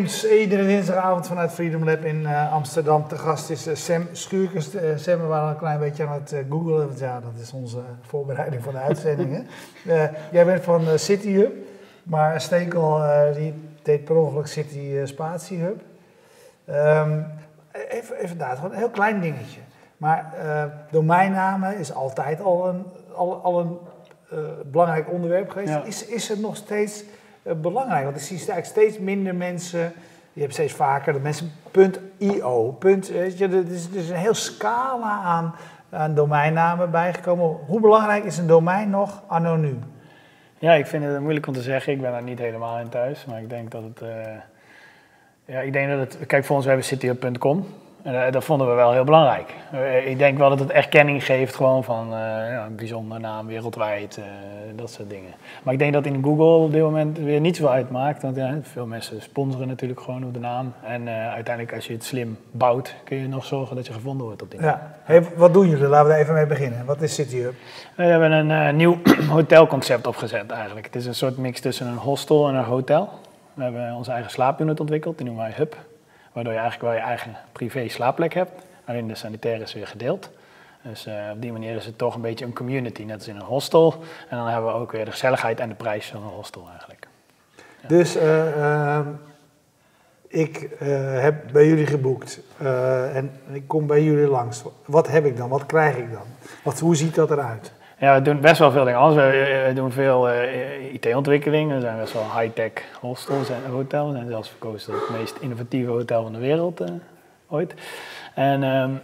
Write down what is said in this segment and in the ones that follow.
iedere dinsdagavond vanuit Freedom Lab in uh, Amsterdam. Te gast is uh, Sam Schuurkens. Uh, Sam, we waren een klein beetje aan het googlen, want ja, dat is onze voorbereiding van de uitzendingen. jij bent van City Hub, maar Stekel die deed per ongeluk City Spatie Hub. Um, even, even inderdaad, gewoon een heel klein dingetje. Maar domeinnamen is altijd al een, al, al een belangrijk onderwerp geweest. Is, is het nog steeds belangrijk. Want ik zie eigenlijk steeds minder mensen. Je hebt steeds vaker de mensen. .io. Punt, weet je, er, is, er is een heel scala aan, aan domeinnamen bijgekomen. Hoe belangrijk is een domein nog anoniem? Ja, ik vind het moeilijk om te zeggen. Ik ben daar niet helemaal in thuis. Maar ik denk dat het. Uh, ja, ik denk dat het. Kijk, voor ons we hebben. En eh, dat vonden we wel heel belangrijk. Eh, ik denk wel dat het erkenning geeft gewoon van uh, ja, een bijzondere naam wereldwijd, dat soort dingen. Maar ik denk dat in Google op dit moment weer niet zo uitmaakt. Want ja, veel mensen sponsoren natuurlijk gewoon op de naam. En uiteindelijk als je het slim bouwt, kun je nog zorgen dat je gevonden wordt op die Ja. Hey, wat doen jullie? Laten we even mee beginnen. Wat is CityHub? We hebben een nieuw hotelconcept opgezet eigenlijk. Het is een soort mix tussen een hostel en een hotel. We hebben onze eigen slaapunit ontwikkeld, die noemen wij Hub. Waardoor je eigenlijk wel je eigen privé slaapplek hebt. Alleen de sanitaire is weer gedeeld. Dus uh, op die manier is het toch een beetje een community, net als in een hostel. En dan hebben we ook weer de gezelligheid en de prijs van een hostel eigenlijk. Dus uh, ik uh, heb bij jullie geboekt en ik kom bij jullie langs. Wat heb ik dan? Wat krijg ik dan? Wat, hoe ziet dat eruit? Ja, we doen best wel veel dingen anders. We, doen veel uh, IT-ontwikkeling. We zijn best wel high-tech hostels en hotels. We zijn zelfs verkozen tot het meest innovatieve hotel van de wereld uh, ooit. En um,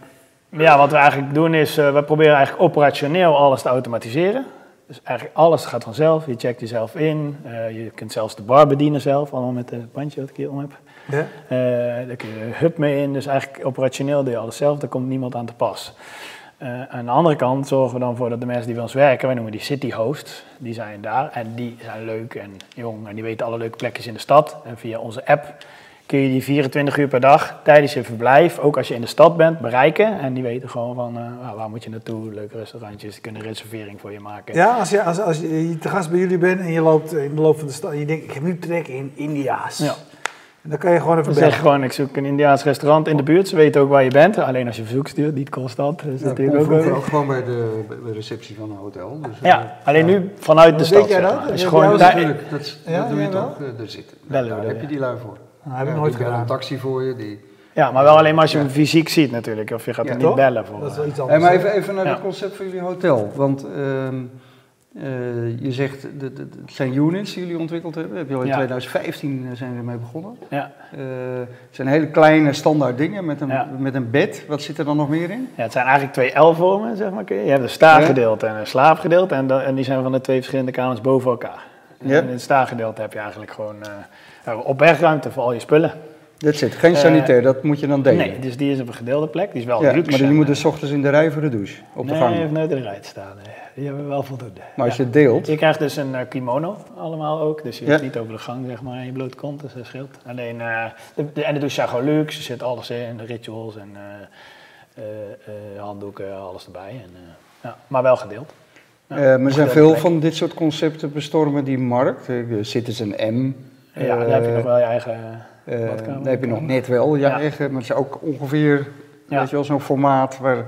ja, wat we eigenlijk doen is, uh, we proberen eigenlijk operationeel alles te automatiseren. Dus eigenlijk alles gaat vanzelf. Je checkt jezelf in. je kunt zelfs de bar bedienen zelf, allemaal met het bandje wat ik hier om heb. Ja. daar kun je hub mee in. Dus eigenlijk operationeel doe je alles zelf. Daar komt niemand aan te pas. Uh, aan de andere kant zorgen we dan voor dat de mensen die bij ons werken, wij noemen die city hosts, die zijn daar en die zijn leuk en jong en die weten alle leuke plekjes in de stad. En via onze app kun je die 24 uur per dag tijdens je verblijf, ook als je in de stad bent, bereiken. En die weten gewoon van uh, waar moet je naartoe, leuke restaurantjes, die kunnen een reservering voor je maken. Ja, als je, als, als je te gast bij jullie bent en je loopt in de loop van de stad en je denkt, ik heb nu trek in India's. Ja. En dan kan je gewoon even bellen. Zeg gewoon, ik zoek een Indiaans restaurant in de buurt. Ze weten ook waar je bent. Alleen als je verzoek stuurt, niet constant. Dus ja, ik ook, ook gewoon bij de, bij de, receptie van een hotel. Dus, ja, uh, alleen ja. nu vanuit de stad. Weet jij dat? Is gewoon dat, natuurlijk, dat, ja, dat doe je toch? Er zitten. Bellen daar heb je die lui voor. Nou, heb ik nooit gedaan. een taxi voor je. Die, ja, maar wel alleen maar als je hem fysiek ziet natuurlijk. Of je gaat er niet bellen voor. Dat is wel iets anders. Hey, maar even, even naar het concept van jullie hotel. Want... Um, uh, je zegt, het zijn units die jullie ontwikkeld hebben. Heb je al in 2015 eh, zijn we ermee begonnen. Ja. Uh, het zijn hele kleine standaard dingen met een, met een bed. Wat zit er dan nog meer in? Ja, het zijn eigenlijk twee L-vormen, zeg maar. Je hebt een staargedeelte en een slaapgedeelte. En, en, die zijn van de twee verschillende kamers boven elkaar. En in het staargedeelte heb je eigenlijk gewoon uh, opbergruimte voor al je spullen. Dat zit. Geen sanitair, dat moet je dan delen? Nee, dus die is op een gedeelde plek. Die is wel ja, luxe. Maar die moet dus ochtends in de rij voor de douche, op de gang? Nee, heeft nooit in de rij staan. Nee. Die hebben we wel voldoende. Maar als je het deelt? Je krijgt dus een uh, kimono allemaal ook. Dus je ja. niet over de gang zeg maar in je bloot kont, dus dat scheelt. Alleen, uh, de, de, en de douche zijn gewoon luxe. Er zit alles in, de rituals en uh, handdoeken, alles erbij. En, ja, maar wel gedeeld. Maar er zijn veel van dit soort concepten bestormen die markt. Citizen M. Ja, daar heb je nog wel je eigen uh, daar heb je nog net wel je eigen, maar het is ook ongeveer weet je wel, zo'n formaat waar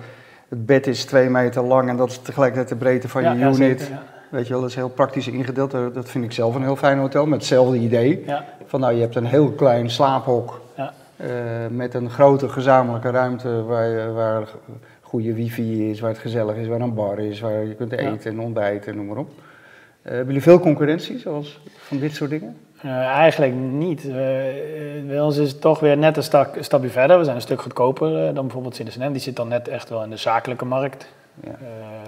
het bed is twee meter lang en dat is tegelijkertijd de breedte van je unit. Zeker, weet je wel, dat is heel praktisch ingedeeld. Dat vind ik zelf een heel fijn hotel met hetzelfde idee. Van nou, je hebt een heel klein slaaphok uh, met een grote gezamenlijke ruimte waar, waar goede wifi is, waar het gezellig is, waar een bar is, waar je kunt eten en ontbijten, noem maar op. Uh, hebben jullie veel concurrentie zoals van dit soort dingen? Uh, eigenlijk niet. Uh, bij ons is het toch weer net een, stak, een stapje verder. We zijn een stuk goedkoper uh, dan bijvoorbeeld CDSN. Die zit dan net echt wel in de zakelijke markt. Ja.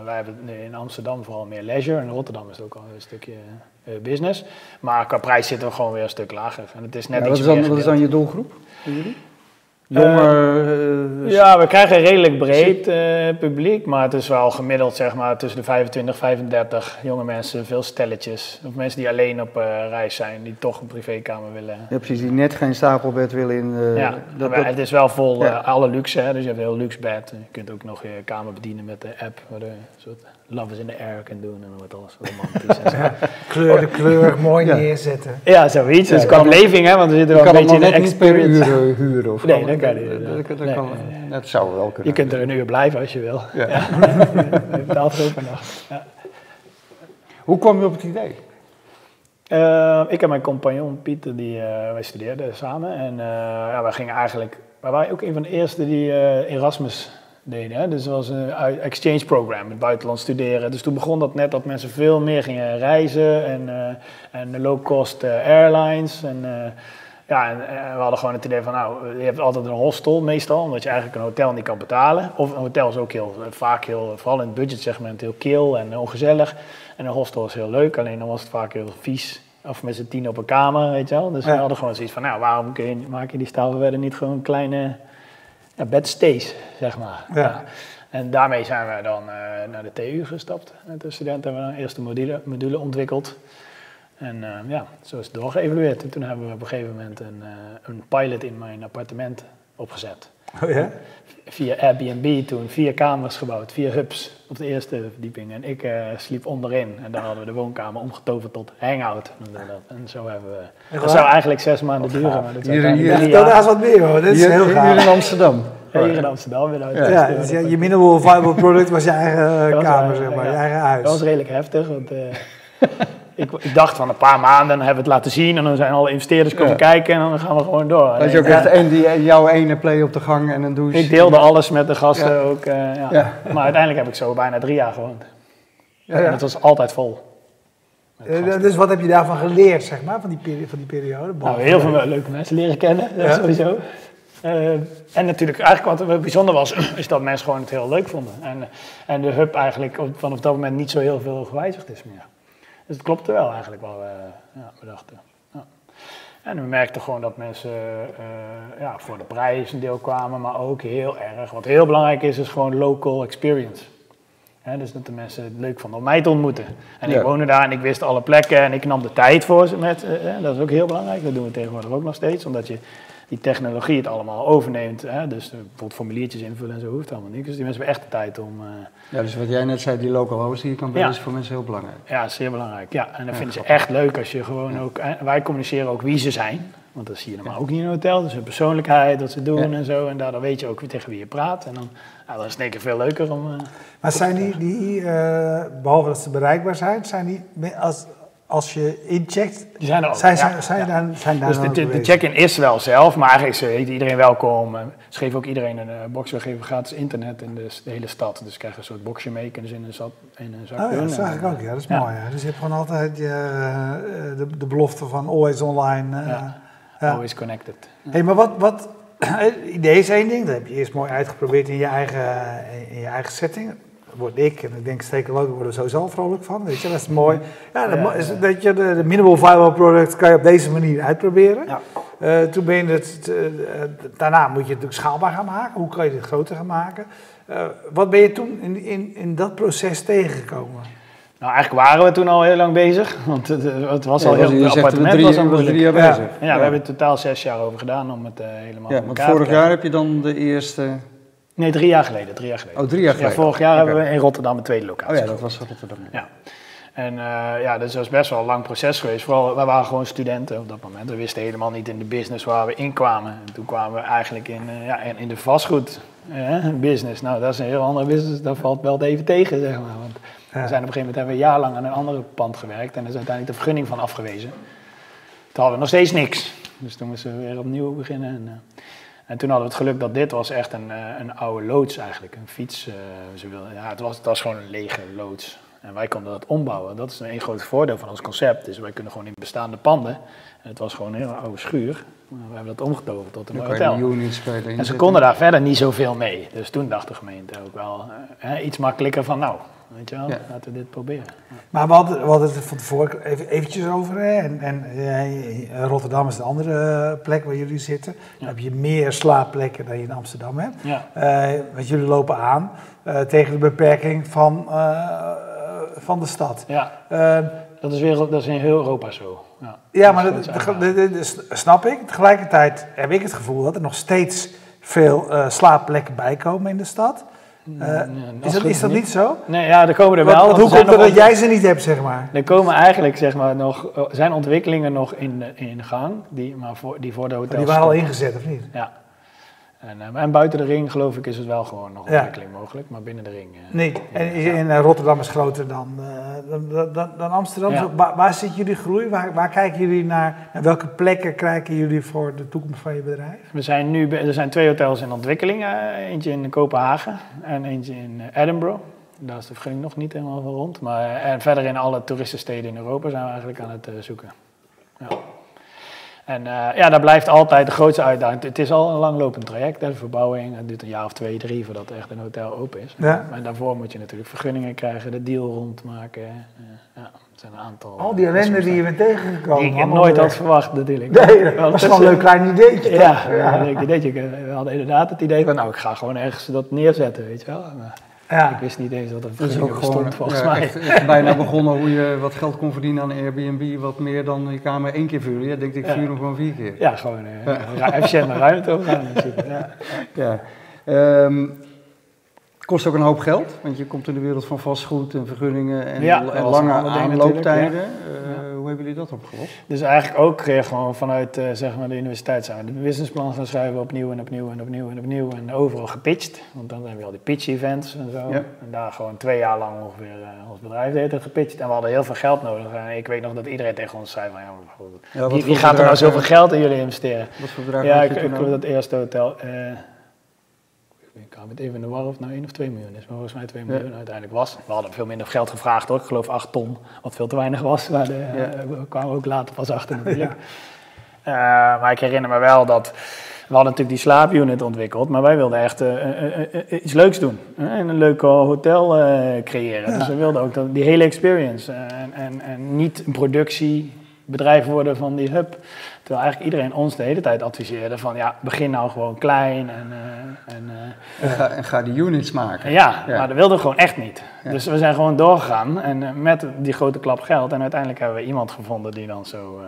wij hebben in Amsterdam vooral meer leisure. In Rotterdam is het ook al een stukje business. Maar qua prijs zitten we gewoon weer een stuk lager. En het is net ja, wat, is dan, wat is dan je doelgroep? Jullie? Jonge, ja, we krijgen een redelijk breed publiek, maar het is wel gemiddeld zeg maar tussen de 25 35 jonge mensen, veel stelletjes. Of mensen die alleen op reis zijn, die toch een privékamer willen. Ja, precies, die net geen stapelbed willen in. ja, dat, het is wel vol alle luxe, hè, dus je hebt een heel luxe bed. Je kunt ook nog je kamer bedienen met de app, een soort Love is in the Air kan doen en dan wordt alles romantisch. ja, kleur de kleur mooi neerzetten. Ja, zoiets. Dus qua beleving, hè, want we zitten wel een beetje in de experience. per uur huren of Nee, dat kan niet. Dat, dat, dat, kan, dat zou wel kunnen. Je kunt er een uur blijven als je wil. Ja. ja. je betaalt per nacht. Ja. Hoe kwam je op het idee? Uh, ik en mijn compagnon Pieter, die, uh, wij studeerden samen. En uh, ja, wij gingen eigenlijk... Wij waren ook een van de eerste die Erasmus deden. Hè? Dus het was een exchange program, het buitenland studeren. Dus toen begon dat net dat mensen veel meer gingen reizen en, uh, en low-cost uh, airlines. En, uh, ja, en, we hadden gewoon het idee van, nou, je hebt altijd een hostel meestal, omdat je eigenlijk een hotel niet kan betalen. Of een hotel is ook heel, vaak heel, vooral in het budgetsegment, heel kil en ongezellig. En een hostel is heel leuk, alleen dan was het vaak heel vies. Of met z'n tien op een kamer, weet je wel. Dus we hadden gewoon zoiets van, nou, waarom kun je, maak je die staalverwerder niet gewoon kleine ja, bedstays, zeg maar. Ja. En daarmee zijn we dan uh, naar de TU gestapt. Met de studenten hebben we een eerste module, module ontwikkeld. En uh, ja, zo is het doorgeëvalueerd. En toen hebben we op een gegeven moment een, uh, een pilot in mijn appartement opgezet. Oh ja? Via Airbnb toen vier kamers gebouwd, vier hubs op de eerste verdieping. En ik uh, sliep onderin. En dan hadden we de woonkamer omgetoverd tot hangout. En zo hebben we... Dat zou eigenlijk zes maanden duren. Maar dat hier, hier, hier, dat is wat meer hoor. Dat is hier, heel gaaf. Hier in Amsterdam. Ja, hier in Amsterdam. Weer ja, ja, dus je minimal viable product was je eigen kamer, zeg maar, je eigen huis. Dat was redelijk heftig, want... Ik, ik, dacht van een paar maanden, dan hebben we het laten zien en dan zijn alle investeerders komen kijken en dan gaan we gewoon door. Dat je ook echt en die, jouw ene play op de gang en een douche. Ik deelde alles met de gasten ook. Uh, maar uiteindelijk heb ik zo bijna drie jaar gewoond. En het was altijd vol. Uh, dus wat heb je daarvan geleerd, zeg maar, van die, peri van die periode? Nou, heel veel leuke mensen leren kennen, sowieso. Uh, en natuurlijk, eigenlijk wat bijzonder was, is dat mensen gewoon het heel leuk vonden. En, en de hub eigenlijk vanaf dat moment niet zo heel veel gewijzigd is meer. Dus het klopte wel eigenlijk wel, ja, we dachten. Ja. En we merkten gewoon dat mensen uh, ja, voor de prijs een deel kwamen, maar ook heel erg. Wat heel belangrijk is, is gewoon local experience. dus dat de mensen het leuk vonden om mij te ontmoeten. En ik woonde daar en ik wist alle plekken en ik nam de tijd voor ze. Met, uh, dat is ook heel belangrijk, dat doen we tegenwoordig ook nog steeds. Omdat je die technologie het allemaal overneemt. Hè? Dus bijvoorbeeld formuliertjes invullen en zo hoeft allemaal niet. Dus die mensen hebben echt de tijd om... Uh... Ja, dus wat jij net zei, die local host die je kan is voor mensen heel belangrijk. Ja, zeer belangrijk. Ja, en dan vinden ze echt leuk als je gewoon ook... Wij communiceren ook wie ze zijn. Want dat zie je normaal ook niet in een hotel. Dus hun persoonlijkheid, wat ze doen en zo. En daardoor weet je ook weer tegen wie je praat. En dan, nou, dan is het een keer veel leuker om... Uh, maar zijn die, die uh, behalve dat ze bereikbaar zijn, zijn die als, als je incheckt, die zijn er ook. Zijn, zijn, zijn, Daar, zijn daar dus de, de, check-in is wel zelf, maar eigenlijk is iedereen welkom. Ze geven ook iedereen een uh, box. We geven gratis internet in de, de, hele stad. Dus krijgen een soort boxje mee, kunnen ze in een, zat, in een zak oh, ja, dat zag ik ook, ja. Dat is mooi. Dus je hebt gewoon altijd de, de belofte van always online. Uh, ja. Always connected. hey, maar wat, wat idee is één ding. Dat heb je eerst mooi uitgeprobeerd in je eigen, in je eigen setting word ik, en ik denk zeker ook, worden er sowieso vrolijk van. Weet je, dat is mooi. Ja, dat, ja, ja. dat je, de, de, minimal viable product kan je op deze manier uitproberen. Ja. Uh, toen ben je het, uh, daarna moet je het natuurlijk schaalbaar gaan maken. Hoe kan je het groter gaan maken? Uh, wat ben je toen in, in, in dat proces tegengekomen? Nou, eigenlijk waren we toen al heel lang bezig, want het, het was al heel veel appartement was al drie jaar bezig. Ja, ja, we hebben totaal zes jaar over gedaan om het helemaal ja, want vorig jaar heb je dan de eerste Nee, drie jaar geleden. Drie jaar geleden. Oh, drie jaar geleden. Ja, vorig jaar hebben we in Rotterdam een tweede locatie. Oh ja, dat was Rotterdam. Ja. En uh, ja, dus dat is best wel een lang proces geweest. Vooral, wij waren gewoon studenten op dat moment. We wisten helemaal niet in de business waar we in kwamen. En toen kwamen we eigenlijk in, uh, ja, in de vastgoedbusiness. Uh, nou, dat is een heel andere business. Dat valt wel even tegen, zeg maar. Want ja. we zijn op een gegeven moment hebben we een jaar lang aan een andere pand gewerkt. En er is uiteindelijk de vergunning van afgewezen. Toen hadden we nog steeds niks. Dus toen moesten we weer opnieuw beginnen. En, en toen hadden we het geluk dat dit was echt een, eh, een oude loods eigenlijk, een fiets. Uh, ze wilden, ja, het, was, het was gewoon een lege loods. En wij konden dat ombouwen. Dat is een groot voordeel van ons concept. Dus wij kunnen gewoon in bestaande panden. En het was gewoon een hele oude schuur. We hebben dat omgetoverd tot een hotel. En ze konden daar verder niet zoveel mee. Dus toen dacht de gemeente ook wel uh, iets makkelijker van nou, Weet je wel, laten we dit proberen. Maar we hadden, we hadden het van tevoren even, eventjes over. Hè? En, en eh, Rotterdam is de andere plek waar jullie zitten. Dan heb je meer slaapplekken dan je in Amsterdam hebt. Ja. Uh, want jullie lopen aan uh, tegen de beperking van, van de stad. Ja. dat, is weer, dat is in heel Europa zo. Ja, ja maar dat, dat, snap ik. Tegelijkertijd heb ik het gevoel dat er nog steeds veel slaapplekken bijkomen in de stad. Uh, is, dat, is dat niet zo? Nee, ja, er komen er wel. Hoe komt het dat jij ze niet hebt, zeg maar? Er komen eigenlijk, zeg maar, nog, zijn ontwikkelingen nog in, in gang, die, maar voor, die voor de hotels... Die waren al ingezet, of niet? Ja. En, eh, en, buiten de ring geloof ik is het wel gewoon nog ontwikkeling mogelijk, maar binnen de ring... Uh, nee, en in, uh, Rotterdam is groter dan, dan, dan, dan, Amsterdam. Waar, waar, zit jullie groei? Waar, waar kijken jullie naar? En welke plekken kijken jullie voor de toekomst van je bedrijf? We zijn nu, er zijn twee hotels in ontwikkeling. eentje in Kopenhagen en eentje in Edinburgh. Daar is de vergunning nog niet helemaal rond. Maar en verder in alle toeristensteden in Europa zijn we eigenlijk aan het zoeken. Ja. En uh, ja, dat blijft altijd de grootste uitdaging. Het is al een langlopend traject, hè, de verbouwing. Het duurt een jaar of twee, drie voordat echt een hotel open is. Ja. Maar daarvoor moet je natuurlijk vergunningen krijgen, de deal rondmaken. Uh, ja, het zijn een aantal... Al die ellende die je bent tegengekomen. Die ik nooit had verwacht natuurlijk. Nee, dat was gewoon een leuk klein ideetje. Ja, ja. Een leuk ideetje. We hadden inderdaad het idee van, nou, ik ga gewoon ergens dat neerzetten, weet je wel. Ja. Ik wist niet eens dat er vergunning bestond, volgens ja, mij. Echt, bijna begonnen hoe je wat geld kon verdienen aan Airbnb, wat meer dan je kamer één keer vuren. Ja, denk ik, vuur hem gewoon vier keer. Ja, gewoon uh, efficiënt naar ruimte overgaan Ja. ja. Um, kost ook een hoop geld, want je komt in de wereld van vastgoed en vergunningen en, en lange aanlooptijden. Uh, hoe hebben jullie dat opgelost? Dus eigenlijk ook gewoon vanuit uh, zeg maar de universiteit zijn we de businessplan gaan schrijven opnieuw en opnieuw en opnieuw en opnieuw en overal gepitcht. Want dan hebben we al die pitch events en zo. En daar gewoon twee jaar lang ongeveer uh, ons bedrijf deed gepitcht. En we hadden heel veel geld nodig. En ik weet nog dat iedereen tegen ons zei van ja, wie, wie gaat er nou zoveel geld in jullie investeren? Wat voor bedrag Ja, ik, ik, dat eerste hotel kwam met even in de war of nou 1 of 2 miljoen is, maar volgens mij 2 miljoen uiteindelijk was. We hadden veel minder geld gevraagd hoor, ik geloof 8 ton, wat veel te weinig was, maar de, ja. uh, we kwamen ook later pas achter natuurlijk. Uh, maar ik herinner me wel dat, we hadden natuurlijk die slaapunit ontwikkeld, maar wij wilden echt uh, iets leuks doen. en een leuk hotel creëren. Ja. Dus we wilden ook dat, die hele experience en, en, en niet een productiebedrijf worden van die hub. Terwijl eigenlijk iedereen ons de hele tijd adviseerde van ja, begin nou gewoon klein en... Uh, en, uh, en, ga, en, ga, die units maken. Ja, maar dat wilden we gewoon echt niet. Dus we zijn gewoon doorgegaan en uh, met die grote klap geld. En uiteindelijk hebben we iemand gevonden die dan zo...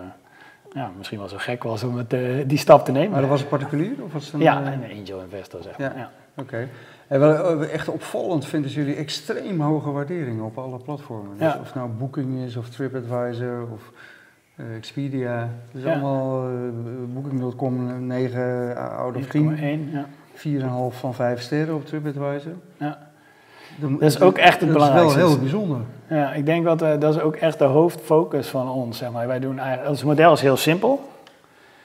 ja, misschien wel zo gek was om het, die stap te nemen. Maar dat was een particulier? Of was een, ja, een angel investor zeg maar. Ja, oké. En wat echt opvallend vinden jullie extreem hoge waarderingen op alle platformen. Dus of het nou Booking is of TripAdvisor of Expedia, dat is allemaal Booking.com 9 out of 10. Ja. 4,5 van 5 sterren op TripAdvisor. Ja. De, dat is ook echt het belangrijkste. Dat is wel heel bijzonder. Ja, ik denk dat uh, dat is ook echt de hoofdfocus van ons. Zeg maar. Wij doen eigenlijk, ons model is heel simpel.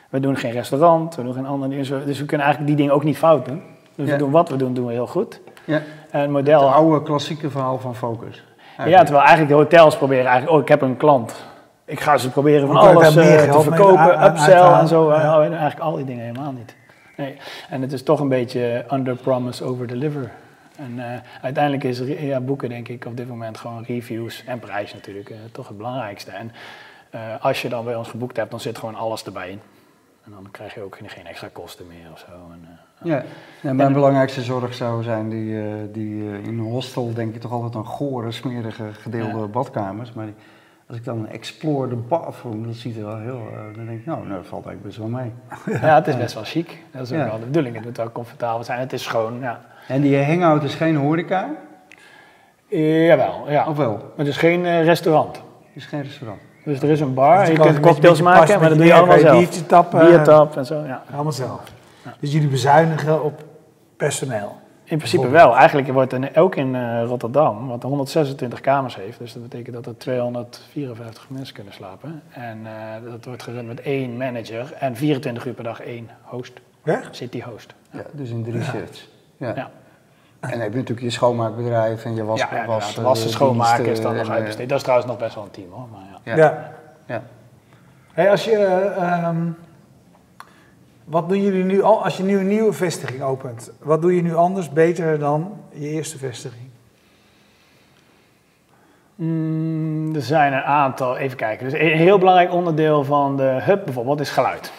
We doen geen restaurant, we doen geen andere dingen. Dus we kunnen eigenlijk die dingen ook niet fout doen. Dus ja. we doen wat we doen, doen we heel goed. Ja. En het model... Het oude klassieke verhaal van focus. Eigenlijk. Ja, terwijl eigenlijk de hotels proberen eigenlijk... Oh, ik heb een klant ik ga ze proberen van alles uh, te verkopen, upsell en zo. Uh, ja. eigenlijk al die dingen helemaal niet. Nee. En het is toch een beetje under promise, over deliver. En uh, uiteindelijk is ja, boeken denk ik op dit moment gewoon reviews en prijs natuurlijk toch het belangrijkste. En als je dan bij ons geboekt hebt, dan zit gewoon alles erbij in. En dan krijg je ook geen extra kosten meer of zo. En, ja. ja, mijn belangrijkste zorg zou zijn die, die in een hostel denk ik toch altijd een gore, smerige gedeelde badkamers. Maar die, als ik dan explore de bathroom, dat ziet er wel heel... Uh, dan denk ik, nou, nou, dat valt eigenlijk best wel mee. Ja, het is best wel chic. Dat is ook wel de bedoeling. Het moet wel comfortabel zijn. Het is schoon, ja. En die hangout is geen horeca? jawel, ja. Of wel? Maar het is geen uh, restaurant. Het is geen restaurant. Dus er is een bar, dus je kunt cocktails maken, maar dat doe je allemaal zelf. Biertje tappen. Biertap en zo, ja. Allemaal zelf. Dus jullie bezuinigen op personeel? In principe wel. Eigenlijk wordt er ook in uh, Rotterdam, wat 126 kamers heeft, dus dat betekent dat er 254 mensen kunnen slapen. En uh, dat wordt gerund met één manager en 24 uur per dag één host. Ja? City host. Ja, dus in drie shifts. Ja. ja. En dan heb je natuurlijk je schoonmaakbedrijf en je was, ja, was, wassen, schoonmaken is dan nog eh, uitbesteed. Dat is trouwens nog best wel een team hoor. Maar ja. ja. ja. Hey, als je um, wat doen jullie nu, als je nu een nieuwe vestiging opent, wat doe je nu anders, beter dan je eerste vestiging? Mm, er zijn een aantal, even kijken. Dus een heel belangrijk onderdeel van de hub bijvoorbeeld is geluid.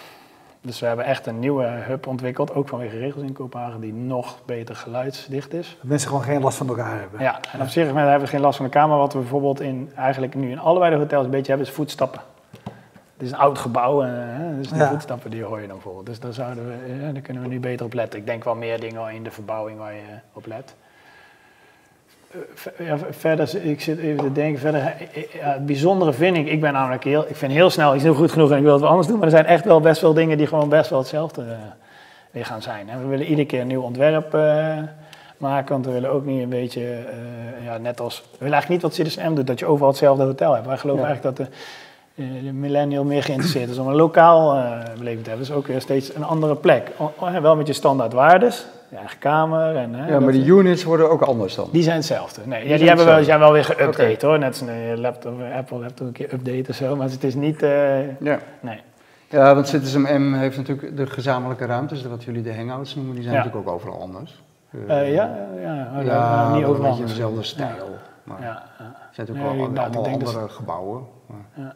Dus we hebben echt een nieuwe hub ontwikkeld, ook vanwege regels in Kopenhagen, die nog beter geluidsdicht is. Dat mensen gewoon geen last van elkaar hebben. Ja, en op zich hebben we geen last van elkaar, maar wat we bijvoorbeeld in, eigenlijk nu in allebei de hotels een beetje hebben, is voetstappen. Het is een oud gebouw, en, dus die voetstappen die hoor je dan bijvoorbeeld. Dus daar, zouden we, ja, daar kunnen we nu beter op letten. Ik denk wel meer dingen in de verbouwing waar je op let. Eh, ja, verder, ik zit even te denken, verder, ja, het bijzondere vind ik, ik ben namelijk heel, ik vind heel snel iets heel goed genoeg en ik wil het wel anders doen, maar er zijn echt wel best veel dingen die gewoon best wel hetzelfde uh, weer gaan zijn. En we willen iedere keer een nieuw ontwerp uh, maken, want we willen ook niet een beetje, uh, ja, net als, we willen eigenlijk niet wat CDSM doet, dat je overal hetzelfde hotel hebt. Wij geloven ja. eigenlijk dat de, de, millennial meer geïnteresseerd is om een lokaal beleving te hebben, dus ook weer steeds een andere plek. wel met je standaard waardes, je eigen kamer. En, hè, ja, maar die units worden ook anders dan? Die zijn hetzelfde. Nee, die, ja, die hebben wel, zijn wel weer geüpdate hoor. Net als een laptop, Apple laptop een keer update of zo. Maar het is niet... Uh, ja. Nee. Ja, want CitizenM heeft natuurlijk de gezamenlijke ruimtes, wat jullie de hangouts noemen, die zijn ja. natuurlijk ook overal anders. Uh, uh, ja, ja, niet overal. Een beetje dezelfde stijl. Maar ja, ja. Het zijn natuurlijk nee, wel allemaal andere gebouwen. Maar.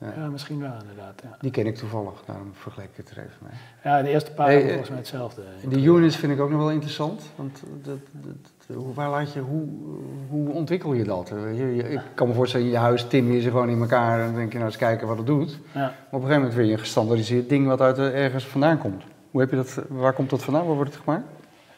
Ja. Ja. misschien wel inderdaad. Ja. Die ken ik toevallig, daarom vergelijk ik het er even mee. Ja, de eerste paar hey, volgens mij hetzelfde. Die units vind ik ook nog wel interessant, want dat, dat, waar laat je, hoe, hoe ontwikkel je dat? Je, je, ik kan me voorstellen, je huis tim je ze gewoon in elkaar en dan denk je nou eens kijken wat het doet. Ja. Maar op een gegeven moment wil je een gestandardiseerd ding wat uit ergens vandaan komt. Hoe heb je dat, waar komt dat vandaan, waar wordt het gemaakt?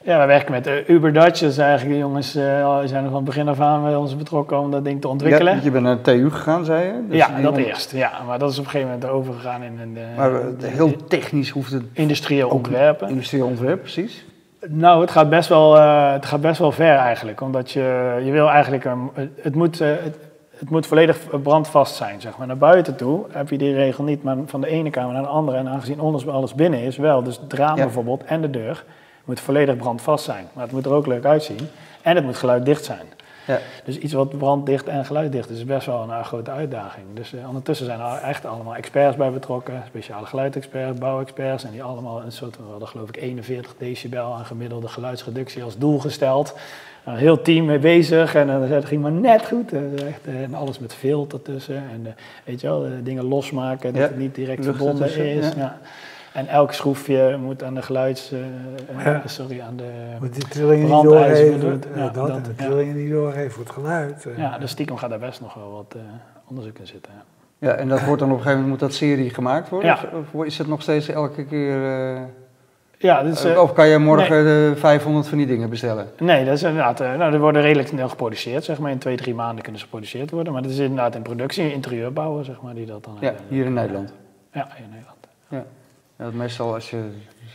Ja, we werken met uh, Uber Dutch. Dus eigenlijk de jongens uh, zijn er van begin af aan bij ons betrokken om dat ding te ontwikkelen. Ja, je bent naar de TU gegaan, zei je? Dus ja, dat eerst. Ja, maar dat is op een gegeven moment overgegaan in een... Uh, maar heel technisch hoeft het... Industrieel ontwerpen. Industrieel ontwerp, precies. Nou, het gaat best wel, het gaat best wel ver eigenlijk. Omdat je, je wil eigenlijk... Um, het, moet, het, het moet volledig brandvast zijn, zeg maar. Naar buiten toe heb je die regel niet, maar van de ene kamer naar de andere. En aangezien alles binnen is, wel. Dus het raam bijvoorbeeld en de deur moet volledig brandvast zijn. Maar het moet er ook leuk uitzien. En het moet geluiddicht zijn. Ja. Dus iets wat branddicht en geluiddicht is, is best wel een grote uitdaging. Dus uh, ondertussen zijn er echt allemaal experts bij betrokken. Speciale geluidexperts, bouwexperts. En die allemaal een soort, we hadden geloof ik 41 decibel aan gemiddelde geluidsreductie als doel gesteld. Een heel team mee bezig en uh, dat ging maar net goed. echt, en alles met filter tussen. En weet je wel, dingen losmaken, dat het niet direct verbonden is. Ja. En elk schroefje moet aan de geluids... Uh, sorry, aan de Moet die trillingen niet doorgeven. Ja, dat, dat, de trillingen niet doorgeven voor het geluid. Eh. Ja, dus stiekem gaat daar best nog wel wat onderzoek in zitten. Ja. ja, en dat wordt dan op een gegeven moment, moet dat serie gemaakt worden? Ja. Of is het nog steeds elke keer... Ja, dus, uh, of kan je morgen nee. 500 van die dingen bestellen? Nee, dat is inderdaad. Uh, nou, er worden redelijk snel geproduceerd, zeg maar. In twee, drie maanden kunnen ze geproduceerd worden. Maar dat is inderdaad in productie, interieurbouwen, zeg maar, die dat dan. Ja, hier in Nederland. Ja, hier in Nederland. Ja. Ja, meestal als je,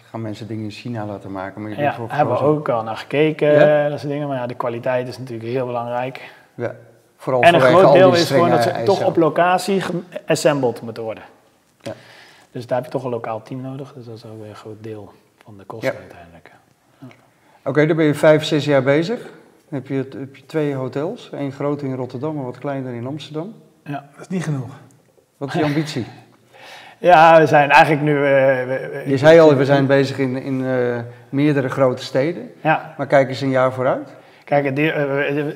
gaan mensen dingen in China laten maken. Maar je ja, daar hebben we ook al naar gekeken, ja? dat soort dingen. Maar ja, de kwaliteit is natuurlijk heel belangrijk. Ja, vooral en een groot deel is gewoon dat ze toch op locatie assembled moeten worden. Ja. Dus daar heb je toch een lokaal team nodig. Dus dat is ook weer een groot deel van de kosten ja. uiteindelijk. Ja. Oké, okay, dan ben je vijf, zes jaar bezig. Dan heb je, heb je twee hotels. Eén groot in Rotterdam en wat kleiner in Amsterdam. Ja, dat is niet genoeg. Wat is je ambitie? Ja, we zijn eigenlijk nu... Uh, je zei al, we zijn bezig in, in uh, meerdere grote steden. Ja. Maar kijk eens een jaar vooruit. Kijk, het,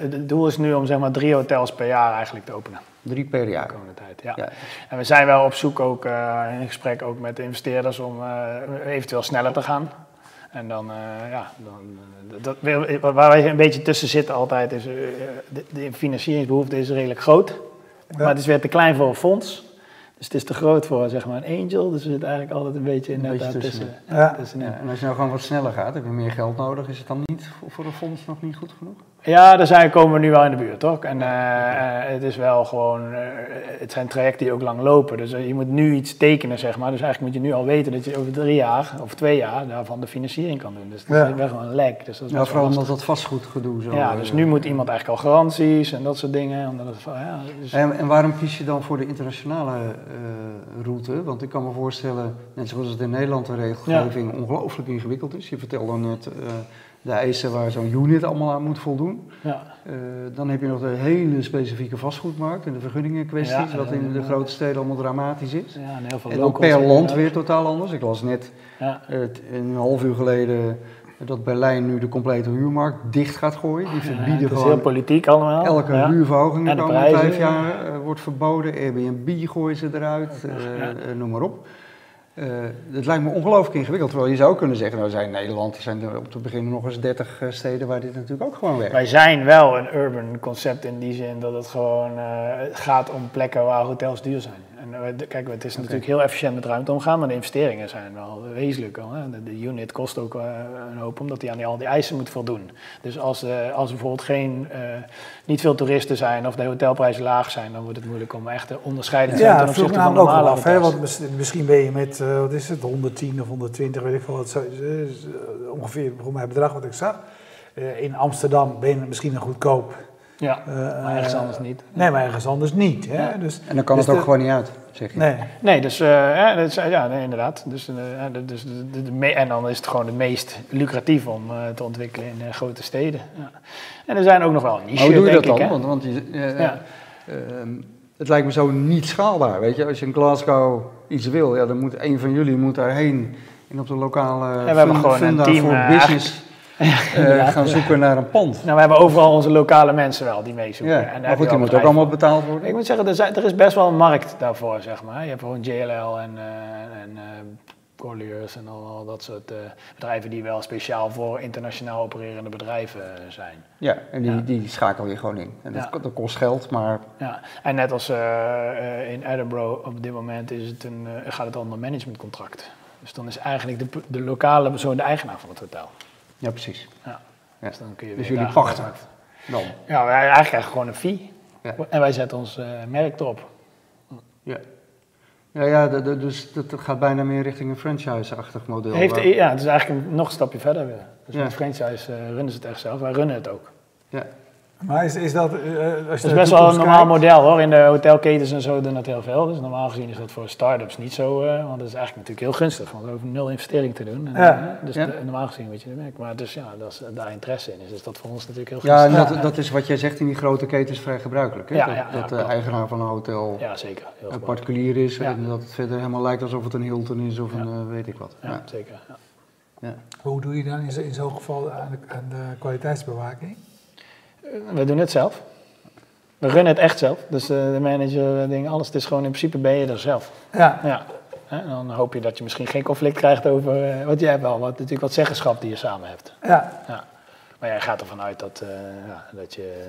het, doel is nu om zeg maar drie hotels per jaar eigenlijk te openen. Drie per jaar? De komende tijd, ja. ja. En we zijn wel op zoek ook, uh, in gesprek ook met de investeerders om eventueel sneller te gaan. En dan, ja, dan, dat, waar wij een beetje tussen zitten altijd is, de, de financieringsbehoefte is redelijk groot. Maar het is weer te klein voor een fonds. Dus het is te groot voor zeg maar een angel, dus we zitten eigenlijk altijd een beetje in net tussen. Ja. En als je nou gewoon wat sneller gaat, heb je meer geld nodig, is het dan niet voor de fonds nog niet goed genoeg? Ja, daar zijn, komen we nu wel in de buurt, toch? En uh, het is wel gewoon, uh, het zijn trajecten die ook lang lopen. Dus uh, je moet nu iets tekenen, zeg maar. Dus eigenlijk moet je nu al weten dat je over drie jaar of twee jaar daarvan de financiering kan doen. Dus dat is wel gewoon een lek. Dus dat is ja, vooral omdat dat vastgoedgedoe zo... Ja, dus nu moet iemand eigenlijk al garanties en dat soort dingen. Omdat het, ja, dus... en, en, waarom kies je dan voor de internationale route? Want ik kan me voorstellen, net zoals het in Nederland de regelgeving ongelooflijk ingewikkeld is. Je vertelde net de eisen waar zo'n unit allemaal aan moet voldoen. Ja. Uh, dan heb je nog de hele specifieke vastgoedmarkt en de vergunningenkwesties, wat in de grote steden allemaal dramatisch is. Ja, en, heel veel en dan per land weer totaal anders. Ik las net ja. uh, een half uur geleden dat Berlijn nu de complete huurmarkt dicht gaat gooien. Die verbieden ja, gewoon... heel politiek allemaal. Elke ja. huurverhoging de komende vijf jaar uh, wordt verboden. Airbnb gooien ze eruit, uh, noem maar op. Uh, het lijkt me ongelooflijk ingewikkeld. Terwijl je zou kunnen zeggen, nou zijn Nederland, er zijn er op te beginnen nog eens 30 steden waar dit natuurlijk ook gewoon werkt. Wij zijn wel een urban concept in die zin dat het gewoon uh, gaat om plekken waar hotels duur zijn. En kijk, het is natuurlijk heel efficiënt met ruimte omgaan, maar de investeringen zijn wel wezenlijk. Hè? De, de, unit kost ook uh, een hoop, omdat hij aan die, al die eisen moet voldoen. Dus als, uh, als er bijvoorbeeld geen, uh, niet veel toeristen zijn of de hotelprijzen laag zijn, dan wordt het moeilijk om echt onderscheidend te zijn ja, ten opzichte van normale ook af, hè? Want misschien ben je met, wat is het, 110 of 120, weet ik veel, wat ongeveer voor mijn bedrag wat ik zag. in Amsterdam ben je misschien een goedkoop. Ja, maar ergens anders niet. Nee, maar ergens anders niet. Hè? Ja. Dus, en dan kan dus het ook de, gewoon niet uit, zeg je. Nee. Nee, dus uh, ja, dat is, ja nee, inderdaad. Dus, uh, dus de, de, de me- en dan is het gewoon het meest lucratief om uh, te ontwikkelen in uh, grote steden. Ja. En er zijn ook nog wel niches, Maar hoe doe je dat dan? hè? Want, want je, ja. Ehm, het lijkt me zo niet schaalbaar, weet je. Als je in Glasgow iets wil, ja, dan moet een van jullie moet daarheen en op de lokale we hebben gewoon een team, voor eh, business uh, gaan zoeken naar een pand. Nou, we hebben overal onze lokale mensen wel die meezoeken. Ja, en maar goed, die moet ook allemaal betaald worden. Ik moet zeggen, er, zijn, er, is best wel een markt daarvoor, zeg maar. Je hebt gewoon JLL en, uh, en uh, Colliers en al, al dat soort uh, bedrijven die wel speciaal voor internationaal opererende bedrijven zijn. Ja, en die, ja. die schakelen je gewoon in. En dat, ja. dat, kost geld, maar... Ja, en net als uh, in Edinburgh op dit moment is het een, gaat het om een managementcontract. Dus dan is eigenlijk de, de lokale persoon de eigenaar van het hotel. Ja, precies. Ja. Ja. Dus, dan kun je dus jullie pachten dan? Ja, wij eigenlijk krijgen gewoon een fee. Ja. En wij zetten ons uh, merk erop. Ja. Ja, ja de, de, dus dat gaat bijna meer richting een franchise-achtig model. Heeft, waar- ja, het is eigenlijk nog een stapje verder weer. Dus Ja. met franchise eh, runnen ze het echt zelf. Wij runnen het ook. Ja. Maar is, is dat... eh, als je Het naar is best wel een normaal kijkt- model hoor. In de hotelketens en zo doen dat heel veel. Dus normaal gezien is dat voor start-ups niet zo. eh, want dat is eigenlijk natuurlijk heel gunstig. Want we hoeven nul investering te doen. En, Ja. eh, dus Ja. de- normaal gezien weet je de merk. Maar dus ja, als daar interesse in is, is dat voor ons natuurlijk heel Ja, en gunstig. dat, dat is wat jij zegt in die grote ketens vrij gebruikelijk. Hè? Ja, dat ja, ja, dat de eigenaar van een hotel Ja, zeker. Heel een particulier is Ja. en dat het verder helemaal lijkt alsof het een Hilton is of Ja. een eh, weet ik wat. Ja, Ja. zeker. Ja. Ja. Hoe doe je dan in zo'n geval aan de, aan de kwaliteitsbewaking? Eh, We doen het zelf. We runnen het echt zelf. Dus eh, de manager, eh, dingen, alles. Het is gewoon in principe ben je er zelf. Ja. Ja. En dan hoop je dat je misschien geen conflict krijgt over. want jij hebt wel wat, natuurlijk wat zeggenschap die je samen hebt. Ja. Ja. Maar jij gaat ervan uit dat, ja, dat je.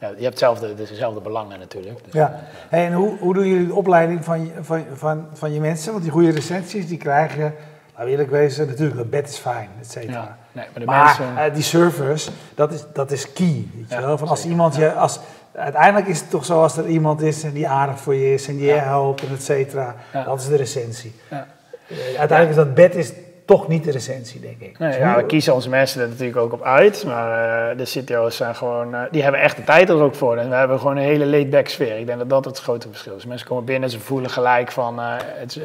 Ja, je hebt hetzelfde, dezelfde belangen natuurlijk. Dus, Ja. Hey, en hoe, hoe doen jullie de opleiding van, je- van, van, van je mensen? Want die goede recensies, die krijgen, nou eerlijk wezen, natuurlijk, het bed is fijn, et cetera. ja. Nee, maar de Maar mensen. eh, die servers, dat is, dat is key. Weet je wel? Van als zeker. iemand je, als, uiteindelijk is het toch zo als er iemand is en die aardig voor je is en die je helpt en et cetera. Dat is de recensie. Ja. Eh, uiteindelijk is dat bed is toch niet de recensie, denk ik. Nee, ja, we kiezen onze mensen er natuurlijk ook op uit. Maar eh, de CTO's zijn gewoon, eh, die hebben echt de tijd er ook voor. En we hebben gewoon een hele laid-back sfeer. Ik denk dat dat het grote verschil is. Mensen komen binnen, ze voelen gelijk van, eh, het,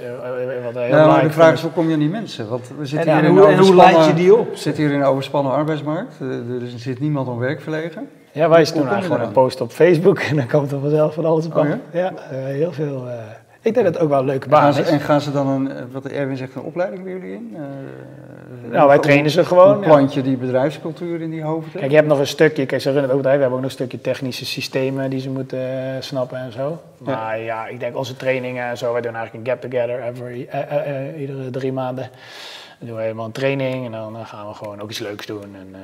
wat heel belangrijk de vraag is, hoe kom je aan die mensen? Want we en, zitten en hier in en hoe overspannen, leid je die op? we zitten hier in een overspannen arbeidsmarkt. Er zit niemand om werk verlegen. Ja, wij doen gewoon een post op Facebook en dan komt er vanzelf van alles op. Oh, ja? ja, eh, heel veel. Ik denk dat het ook wel een leuke En baan ze, is. en gaan ze dan, een, eh, wat Erwin zegt, een opleiding bij jullie in? Eh, Nou, wij trainen ze gewoon. ja. plant je die bedrijfscultuur in die hoofden? Kijk, je hebt nog een stukje, kijk, ze runnen het ook bedrijf, we hebben ook nog een stukje technische systemen die ze moeten eh, snappen en zo. Maar ja. ik denk onze trainingen en zo, wij doen eigenlijk een get together every, iedere drie maanden. Dan doen we helemaal een training en dan gaan we gewoon ook iets leuks doen. En,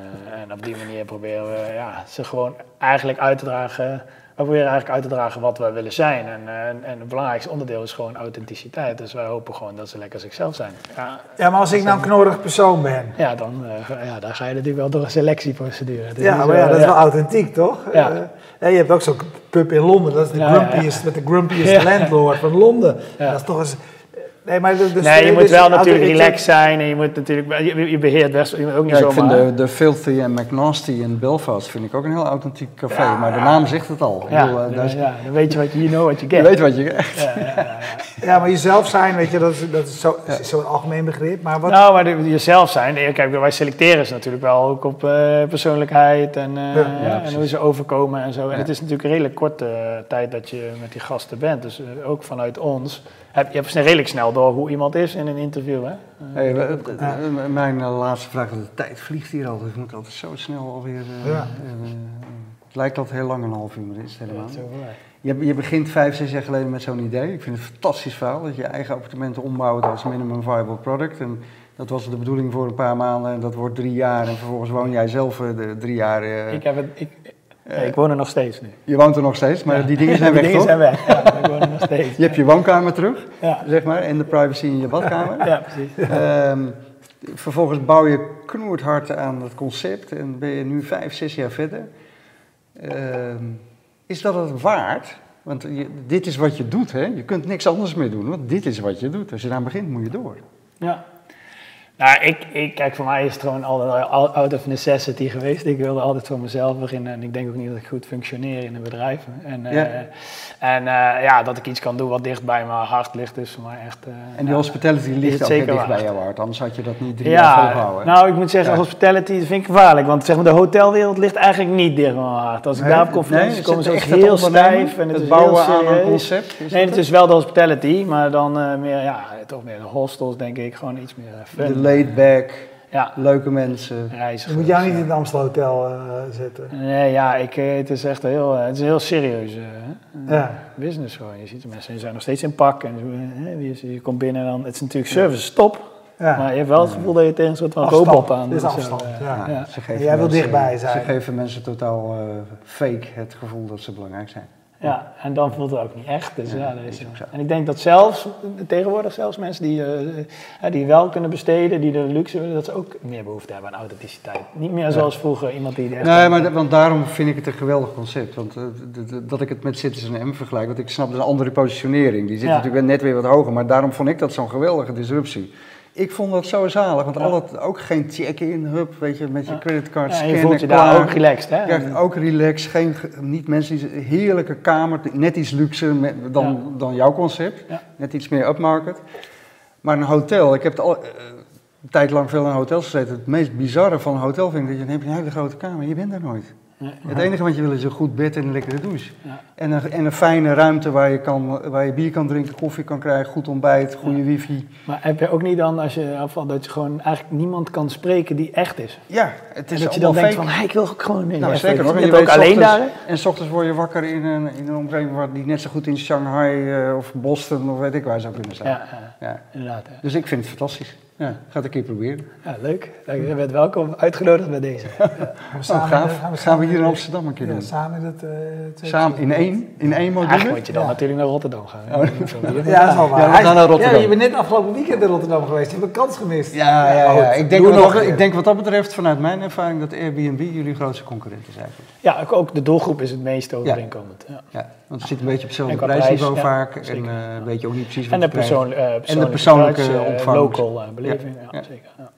en op die manier proberen we ja, ze gewoon eigenlijk uit te dragen. We proberen eigenlijk uit te dragen wat we willen zijn. En, eh, en, en het belangrijkste onderdeel is gewoon authenticiteit. Dus wij hopen gewoon dat ze lekker zichzelf zijn. Ja, Ja, maar als ik nou een knorrig persoon ben. ja, dan, eh, ja, dan ga je natuurlijk wel door een selectieprocedure. Ja, maar zo, ja, dat is ja. wel authentiek, toch? Ja. Eh, je hebt ook zo'n pub in Londen, dat is de Ja, ja, ja. grumpiest, met de grumpiest Ja. landlord van Londen. Ja. Dat is toch eens... Nee, maar de, de Nee, je moet wel natuurlijk relaxed zijn en je moet natuurlijk, je, je beheert best, je moet ook niet Ja, ik vind de, de Filthy en McNasty in Belfast vind ik ook een heel authentiek café. Ja. maar de naam zegt het al. Ik ja, bedoel, eh, ja, dan weet je wat je, you know what you je get. weet wat je krijgt. Ja, ja, ja, ja. Ja, maar jezelf zijn, weet je, dat is, dat is zo- is zo'n algemeen begrip. Maar wat... Nou, maar de- jezelf zijn, eh, kijk, wij selecteren ze natuurlijk wel ook op eh, persoonlijkheid en, eh, en hoe ze overkomen en zo. En Ja. het is natuurlijk een redelijk korte tijd dat je met die gasten bent. Dus ook vanuit ons heb je hebt redelijk snel door hoe iemand is in een interview. Hè? Hey, mijn laatste vraag, de tijd vliegt hier altijd. Het moet altijd zo snel alweer. ja. het lijkt altijd heel lang, een half uur, maar dit is het helemaal je, je begint vijf, zes jaar geleden met zo'n idee. Ik vind het een fantastisch verhaal dat je eigen appartementen ombouwt als minimum viable product. En dat was de bedoeling voor een paar maanden en dat wordt drie jaar. En vervolgens woon jij zelf de drie jaar. Uh, ik, heb het, ik, ik woon er nog steeds nu. Je woont er nog steeds, maar die dingen zijn weg, die dingen zijn weg, ja, ik woon er nog steeds. je hebt je woonkamer terug, ja. zeg maar, en de privacy in je badkamer. Ja, precies. Um, vervolgens bouw je knoerhard aan het concept en ben je nu vijf, zes jaar verder. Um, is dat het waard? Want je, dit is wat je doet, hè? Je kunt niks anders meer doen, want dit is wat je doet. Als je daar begint, moet je door. Ja, nou, ik, ik, kijk, voor mij is het gewoon altijd out of necessity geweest. Ik wilde altijd voor mezelf beginnen en ik denk ook niet dat ik goed functioneer in een bedrijf. En, ja. Uh, en uh, ja, dat ik iets kan doen wat dicht bij mijn hart ligt, is voor mij echt... Uh, en die hospitality ligt ook zeker dicht bij jouw hart, anders had je dat niet drie ja, jaar volgehouden. Nou, ik moet zeggen, hospitality vind ik gevaarlijk, want zeg maar, de hotelwereld ligt eigenlijk niet dicht bij mijn hart. Als ik daar op conferenties nee, kom, is het heel stijf en het, het is bouwen heel aan een concept. nee, het is wel de hospitality, maar dan meer, ja, toch meer de hostels, denk ik, gewoon iets meer fun laid back, ja. leuke mensen. Je moet jou niet in het Amstel Hotel uh, zetten. Nee, ja, ik, eh, het is echt heel, eh, het is een heel serieus ja. business gewoon. Je ziet de mensen zijn nog steeds in pak en je, je komt binnen en dan, het is natuurlijk service stop. Ja. Maar je hebt wel het gevoel dat je tegen een soort van robot aan is afstand, ja. ja. Jij wil dichtbij zijn. Ze geven mensen totaal fake het gevoel dat ze belangrijk zijn. Ja, en dan voelt het ook niet echt. Dus ja, dat is En ik denk dat zelfs, tegenwoordig zelfs mensen die, uh, die wel kunnen besteden, die de luxe willen, dat ze ook meer behoefte hebben aan authenticiteit. Niet meer zoals vroeger iemand die... Echt nee, maar want daarom vind ik het een geweldig concept. Want uh, dat ik het met Citizen M vergelijk, want ik snap een andere positionering. Die zit natuurlijk net weer wat hoger, maar daarom vond ik dat zo'n geweldige disruptie. Ik vond dat zo zalig, want ja. altijd ook geen check-in, hub, weet je, met je creditcard scannen. je voelt je daar ook relaxed, hè? Krijgt ook relaxed, geen, niet mensen die heerlijke kamer, net iets luxe dan, dan jouw concept, net iets meer upmarket. Maar een hotel, ik heb het al, uh, een tijd lang veel in hotels gezeten. Het meest bizarre van een hotel vind ik dat je, je een hele grote kamer, je bent daar nooit. Het enige wat je wil is een goed bed en een lekkere douche. Ja. En, een, en een fijne ruimte waar je, kan, waar je bier kan drinken, koffie kan krijgen, goed ontbijt, goede wifi. Maar heb je ook niet dan, als je afvalt, dat je gewoon eigenlijk niemand kan spreken die echt is? Ja, het is en dat je dan denkt van, hey, ik wil gewoon... Nee, nou, zeker hoor. Je, je ook alleen daar. En s ochtends word je wakker in een, in een omgeving waar die net zo goed in Shanghai uh, of Boston of weet ik waar zou kunnen zijn. Ja, ja. inderdaad. Dus ik vind het fantastisch. Ja, ga het een keer proberen. Ja, leuk. Je bent welkom uitgenodigd bij deze. Ja. we samen, oh, gaaf. Gaan we, gaan we hier in Amsterdam een keer doen. samen in het... Uh, samen in één, in één module? Eigenlijk moet je dan natuurlijk naar Rotterdam gaan. Oh. Ja, dat is wel waar. Ja, we gaan naar Rotterdam. Ja, je bent net afgelopen weekend in Rotterdam geweest. Je hebt een kans gemist. Ja, ja, ja. Ik, denk nog, ik denk wat dat betreft, vanuit mijn ervaring, dat Airbnb jullie grootste concurrenten zijn. Ja, ook de doelgroep is het meest overeenkomend. Ja. want het zit een beetje op hetzelfde prijsniveau vaak. En uh, weet je ook niet precies wat en de persoon, uh, En de persoonlijke ontvangst. Local ja, zeker. Ja.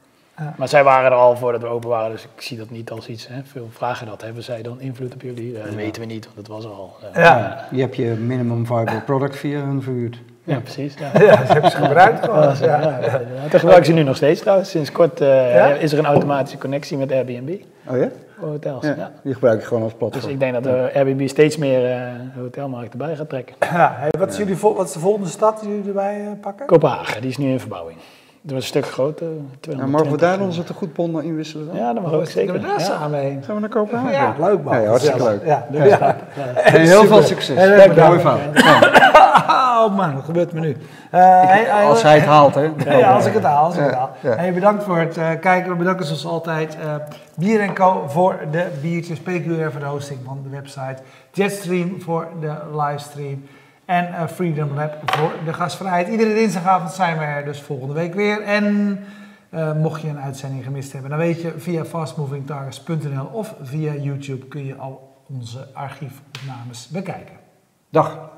Maar zij waren er al voordat we open waren, dus ik zie dat niet als iets. Hè. Veel vragen dat. Hebben zij dan invloed op jullie? Dat weten we niet, want het was er al. Uh, ja. Je hebt je minimum viable product via hun verhuurd. Ja, precies. Ja. ja, dat hebben ze gebruikt. Ja, ja. Dat gebruiken ze nu nog steeds trouwens. Sinds kort uh, is er een automatische connectie met Airbnb. Oh ja? Voor hotels, ja. Die gebruik je gewoon als platform. Dus ik denk dat de Airbnb steeds meer uh, hotelmarkt erbij gaat trekken. Ja, hey, wat, is jullie, wat is de volgende stad die jullie erbij pakken? Kopenhagen, die is nu in verbouwing. Dat was een stuk groter. Ja, mogen we daar onze tegoedbonnen inwisselen dan? Ja, dat mag ook zeker. Gaan we daar samen heen? Gaan we naar Kopenhagen? Ja, leuk man. Ja, hartstikke leuk. Ja, ja. ja. heel veel succes. Mooi van. Oh man, wat gebeurt er me nu? Uh, als hij het haalt, hè? Ja, als ik het haal. Als ik het haal. Hey, bedankt voor het uh, kijken. Bedankt zoals altijd uh, Bier Co voor de biertjes. PQR voor de hosting van de website. Jetstream voor de livestream en eh, Freedom Lab voor de gastvrijheid. Iedere dinsdagavond zijn we er dus volgende week weer. En eh, mocht je een uitzending gemist hebben, dan weet je via fastmovingtargets.nl of via YouTube kun je al onze archiefopnames bekijken. Dag.